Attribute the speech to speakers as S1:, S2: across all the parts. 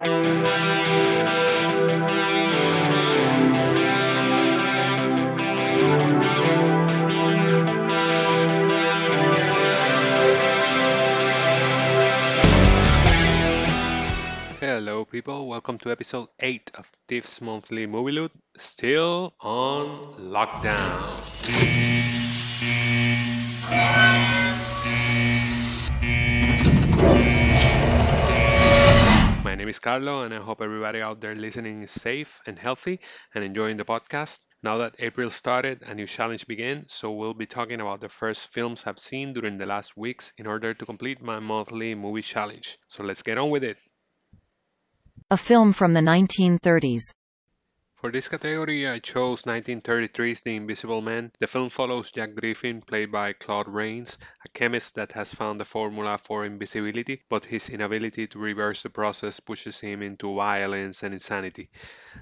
S1: Hello, people. Welcome to episode 8 of Thief's monthly movie loot, still on lockdown. Carlo, and I hope everybody out there listening is safe and healthy and enjoying the podcast. Now that April started, a new challenge began, so we'll be talking about the first films I've seen during the last weeks in order to complete my monthly movie challenge. So let's get on with it.
S2: A film from the 1930s.
S1: For this category, I chose 1933's The Invisible Man. The film follows Jack Griffin, played by Claude Rains, a chemist that has found the formula for invisibility, but his inability to reverse the process pushes him into violence and insanity.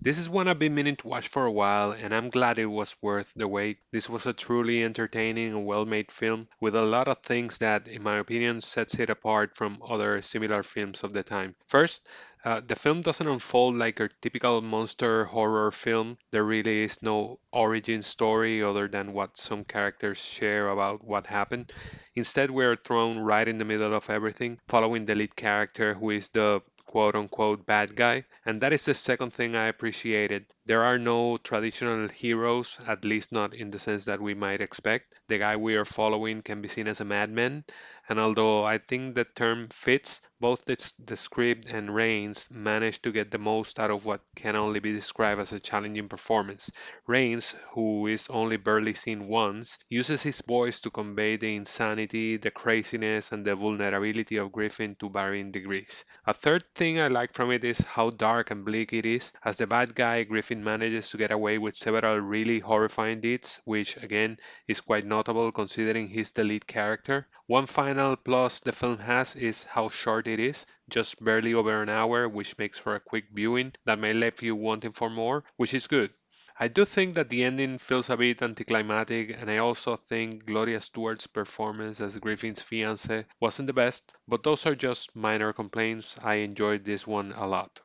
S1: This is one I've been meaning to watch for a while, and I'm glad it was worth the wait. This was a truly entertaining and well made film, with a lot of things that, in my opinion, sets it apart from other similar films of the time. First, uh, the film doesn't unfold like a typical monster horror film. There really is no origin story other than what some characters share about what happened. Instead, we're thrown right in the middle of everything, following the lead character who is the quote unquote bad guy. And that is the second thing I appreciated. There are no traditional heroes, at least not in the sense that we might expect. The guy we are following can be seen as a madman, and although I think the term fits, both the, script and Rains managed to get the most out of what can only be described as a challenging performance. Rains, who is only barely seen once, uses his voice to convey the insanity, the craziness, and the vulnerability of Griffin to varying degrees. A third thing I like from it is how dark and bleak it is. As the bad guy, Griffin manages to get away with several really horrifying deeds, which again is quite notable considering he's the lead character. One final plus the film has is how short it is, just barely over an hour, which makes for a quick viewing that may leave you wanting for more, which is good. I do think that the ending feels a bit anticlimactic, and I also think Gloria Stuart's performance as Griffin's fiance wasn't the best, but those are just minor complaints. I enjoyed this one a lot.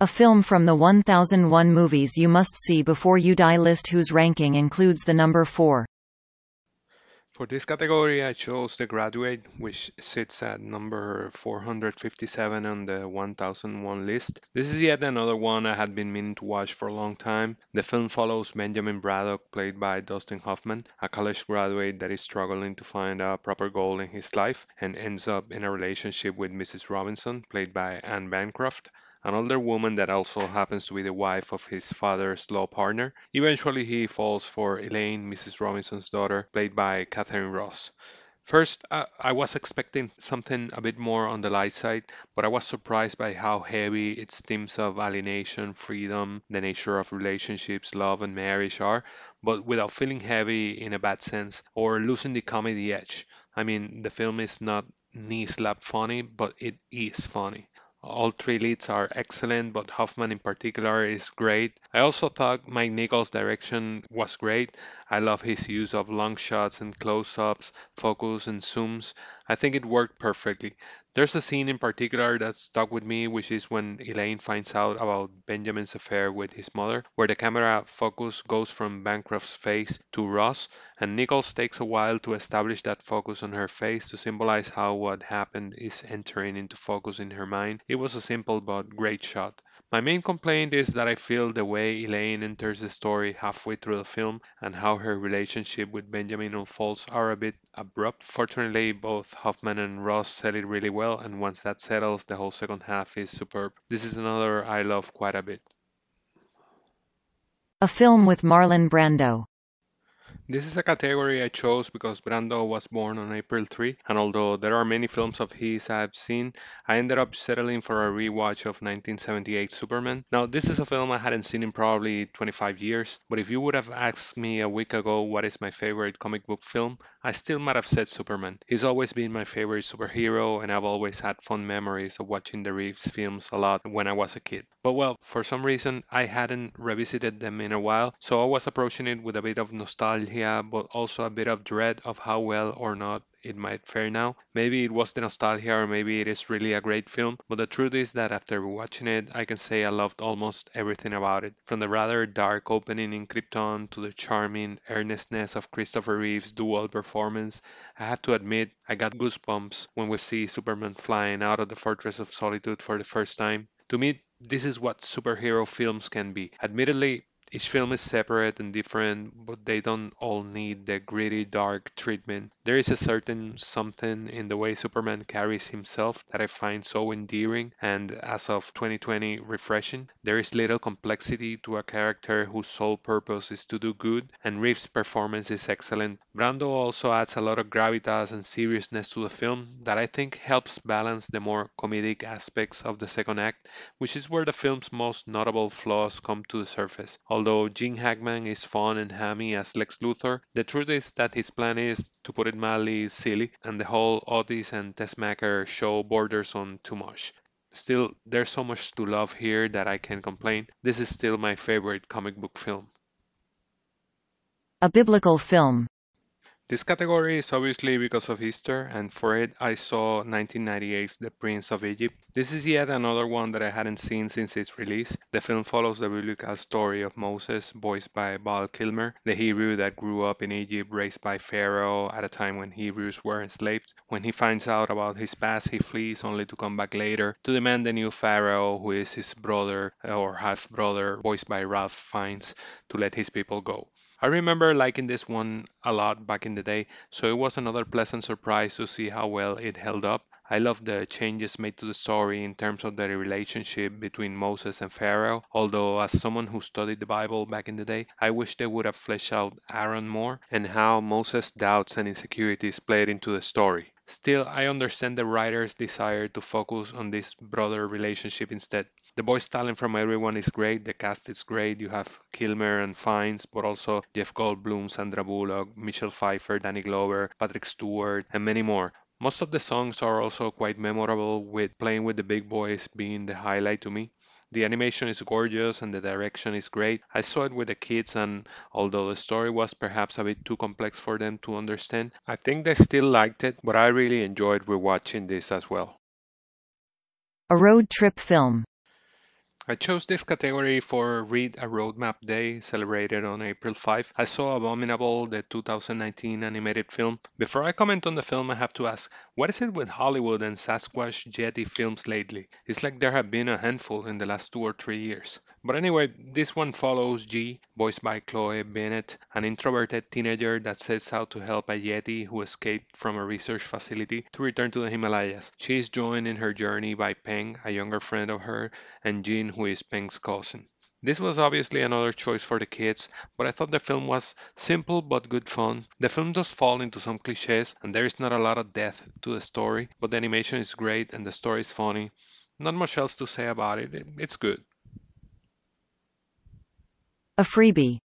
S2: A film from the 1001 movies you must see before you die list whose ranking includes the number 4.
S1: For this category, I chose The Graduate, which sits at number 457 on the 1001 list. This is yet another one I had been meaning to watch for a long time. The film follows Benjamin Braddock, played by Dustin Hoffman, a college graduate that is struggling to find a proper goal in his life and ends up in a relationship with Mrs. Robinson, played by Anne Bancroft an older woman that also happens to be the wife of his father's law partner. Eventually, he falls for Elaine, Mrs. Robinson's daughter, played by Katharine Ross. First, uh, I was expecting something a bit more on the light side, but I was surprised by how heavy its themes of alienation, freedom, the nature of relationships, love, and marriage are, but without feeling heavy in a bad sense or losing the comedy edge. I mean, the film is not knee slap funny, but it is funny. All three leads are excellent, but Hoffman in particular is great. I also thought Mike Nichols' direction was great. I love his use of long shots and close ups, focus and zooms. I think it worked perfectly. There's a scene in particular that stuck with me, which is when Elaine finds out about Benjamin's affair with his mother, where the camera focus goes from Bancroft's face to Ross, and Nichols takes a while to establish that focus on her face to symbolize how what happened is entering into focus in her mind. It was a simple but great shot. My main complaint is that I feel the way Elaine enters the story halfway through the film and how her relationship with Benjamin unfolds are a bit abrupt. Fortunately, both Hoffman and Ross sell it really well, and once that settles, the whole second half is superb. This is another I love quite a bit.
S2: A film with Marlon Brando.
S1: This is a category I chose because Brando was born on April 3, and although there are many films of his I've seen, I ended up settling for a rewatch of 1978 Superman. Now, this is a film I hadn't seen in probably 25 years, but if you would have asked me a week ago what is my favorite comic book film, I still might have said Superman. He's always been my favorite superhero, and I've always had fond memories of watching the Reeves films a lot when I was a kid. But well, for some reason, I hadn't revisited them in a while, so I was approaching it with a bit of nostalgia nostalgia, but also a bit of dread of how well or not it might fare now. Maybe it was the nostalgia or maybe it is really a great film, but the truth is that after watching it, I can say I loved almost everything about it. From the rather dark opening in Krypton to the charming earnestness of Christopher Reeve's dual performance, I have to admit I got goosebumps when we see Superman flying out of the Fortress of Solitude for the first time. To me, this is what superhero films can be. Admittedly, each film is separate and different, but they don't all need the gritty, dark treatment. There is a certain something in the way Superman carries himself that I find so endearing and, as of 2020, refreshing. There is little complexity to a character whose sole purpose is to do good, and Reeves' performance is excellent. Brando also adds a lot of gravitas and seriousness to the film that I think helps balance the more comedic aspects of the second act, which is where the film's most notable flaws come to the surface. Although Gene Hackman is fun and hammy as Lex Luthor, the truth is that his plan is, to put it mildly, silly, and the whole Otis and Teschmacher show borders on too much. Still, there's so much to love here that I can't complain. This is still my favorite comic book film.
S2: A biblical film.
S1: This category is obviously because of Easter, and for it I saw 1998's The Prince of Egypt. This is yet another one that I hadn't seen since its release. The film follows the biblical story of Moses, voiced by Val Kilmer, the Hebrew that grew up in Egypt, raised by Pharaoh at a time when Hebrews were enslaved. When he finds out about his past, he flees only to come back later to demand the new Pharaoh, who is his brother or half brother, voiced by Ralph Fiennes, to let his people go. I remember liking this one a lot back in the day, so it was another pleasant surprise to see how well it held up. I love the changes made to the story in terms of the relationship between Moses and Pharaoh, although as someone who studied the Bible back in the day, I wish they would have fleshed out Aaron more and how Moses' doubts and insecurities played into the story. Still, I understand the writer's desire to focus on this brother relationship instead. The voice talent from everyone is great, the cast is great. You have Kilmer and Fiennes, but also Jeff Goldblum, Sandra Bullock, Michelle Pfeiffer, Danny Glover, Patrick Stewart, and many more. Most of the songs are also quite memorable, with Playing with the Big Boys being the highlight to me. The animation is gorgeous and the direction is great. I saw it with the kids, and although the story was perhaps a bit too complex for them to understand, I think they still liked it, but I really enjoyed rewatching this as well.
S2: A road trip film.
S1: I chose this category for Read a Roadmap Day, celebrated on April 5. I saw Abominable, the 2019 animated film. Before I comment on the film, I have to ask, what is it with Hollywood and Sasquatch Yeti films lately? It's like there have been a handful in the last two or three years. But anyway, this one follows G, voiced by Chloe Bennet, an introverted teenager that sets out to help a Yeti who escaped from a research facility to return to the Himalayas. She is joined in her journey by Peng, a younger friend of her, and Jin, who is Peng's cousin. This was obviously another choice for the kids, but I thought the film was simple but good fun. The film does fall into some cliches, and there is not a lot of depth to the story, but the animation is great and the story is funny. Not much else to say about it, it's good.
S2: A freebie.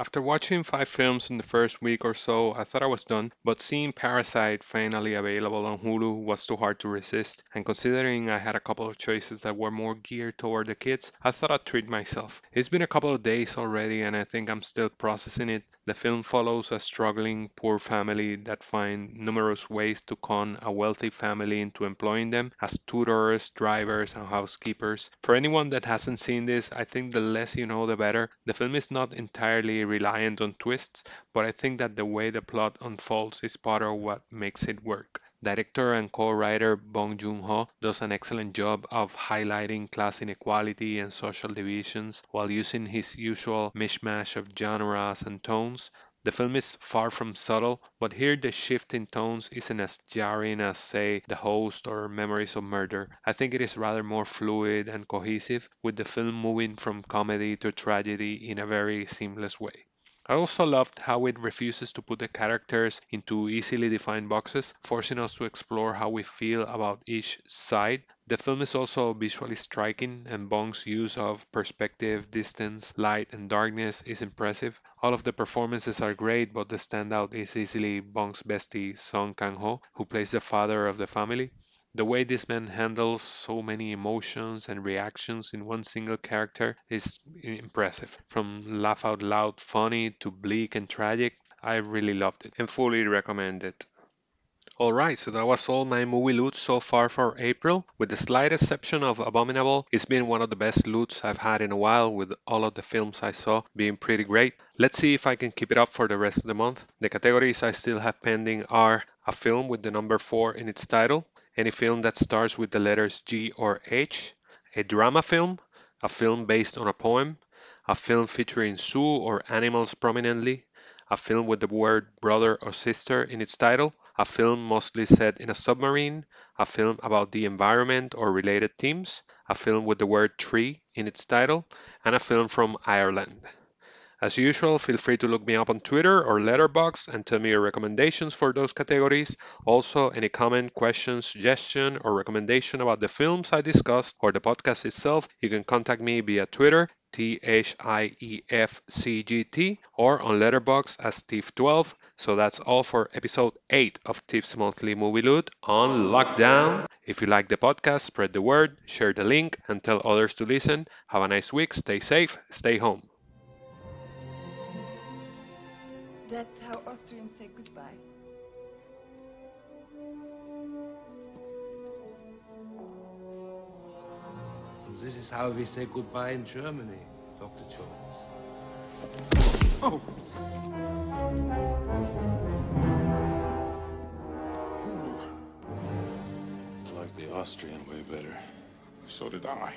S1: After watching five films in the first week or so, I thought I was done, but seeing Parasite finally available on Hulu was too hard to resist, and considering I had a couple of choices that were more geared toward the kids, I thought I'd treat myself. It's been a couple of days already, and I think I'm still processing it. The film follows a struggling poor family that find numerous ways to con a wealthy family into employing them as tutors, drivers, and housekeepers. For anyone that hasn't seen this, I think the less you know, the better. The film is not entirely reliant on twists, but I think that the way the plot unfolds is part of what makes it work. Director and co-writer Bong Joon-ho does an excellent job of highlighting class inequality and social divisions while using his usual mishmash of genres and tones. The film is far from subtle, but here the shift in tones isn't as jarring as, say, The Host or Memories of Murder. I think it is rather more fluid and cohesive, with the film moving from comedy to tragedy in a very seamless way. I also loved how it refuses to put the characters into easily defined boxes, forcing us to explore how we feel about each side. The film is also visually striking, and Bong's use of perspective, distance, light, and darkness is impressive. All of the performances are great, but the standout is easily Bong's bestie, Song Kang-ho, who plays the father of the family. The way this man handles so many emotions and reactions in one single character is impressive. From laugh out loud funny to bleak and tragic, I really loved it and fully recommend it. Alright, so that was all my movie loot so far for April. With the slight exception of Abominable, it's been one of the best loots I've had in a while with all of the films I saw being pretty great. Let's see if I can keep it up for the rest of the month. The categories I still have pending are a film with the number 4 in its title, any film that starts with the letters G or H, a drama film, a film based on a poem, a film featuring zoo or animals prominently, a film with the word brother or sister in its title, a film mostly set in a submarine, a film about the environment or related themes, a film with the word tree in its title, and a film from Ireland. As usual, feel free to look me up on Twitter or Letterboxd and tell me your recommendations for those categories. Also, any comment, question, suggestion, or recommendation about the films I discussed or the podcast itself, you can contact me via Twitter, T H I E F C G T, or on Letterboxd as Tiff12. So that's all for episode 8 of Thief's Monthly Movie Loot on lockdown. If you like the podcast, spread the word, share the link, and tell others to listen. Have a nice week, stay safe, stay home.
S3: That's how Austrians say goodbye.
S4: And this is how we say goodbye in Germany, Dr. Jones.
S5: Oh!
S6: I like the Austrian way better.
S5: So did I.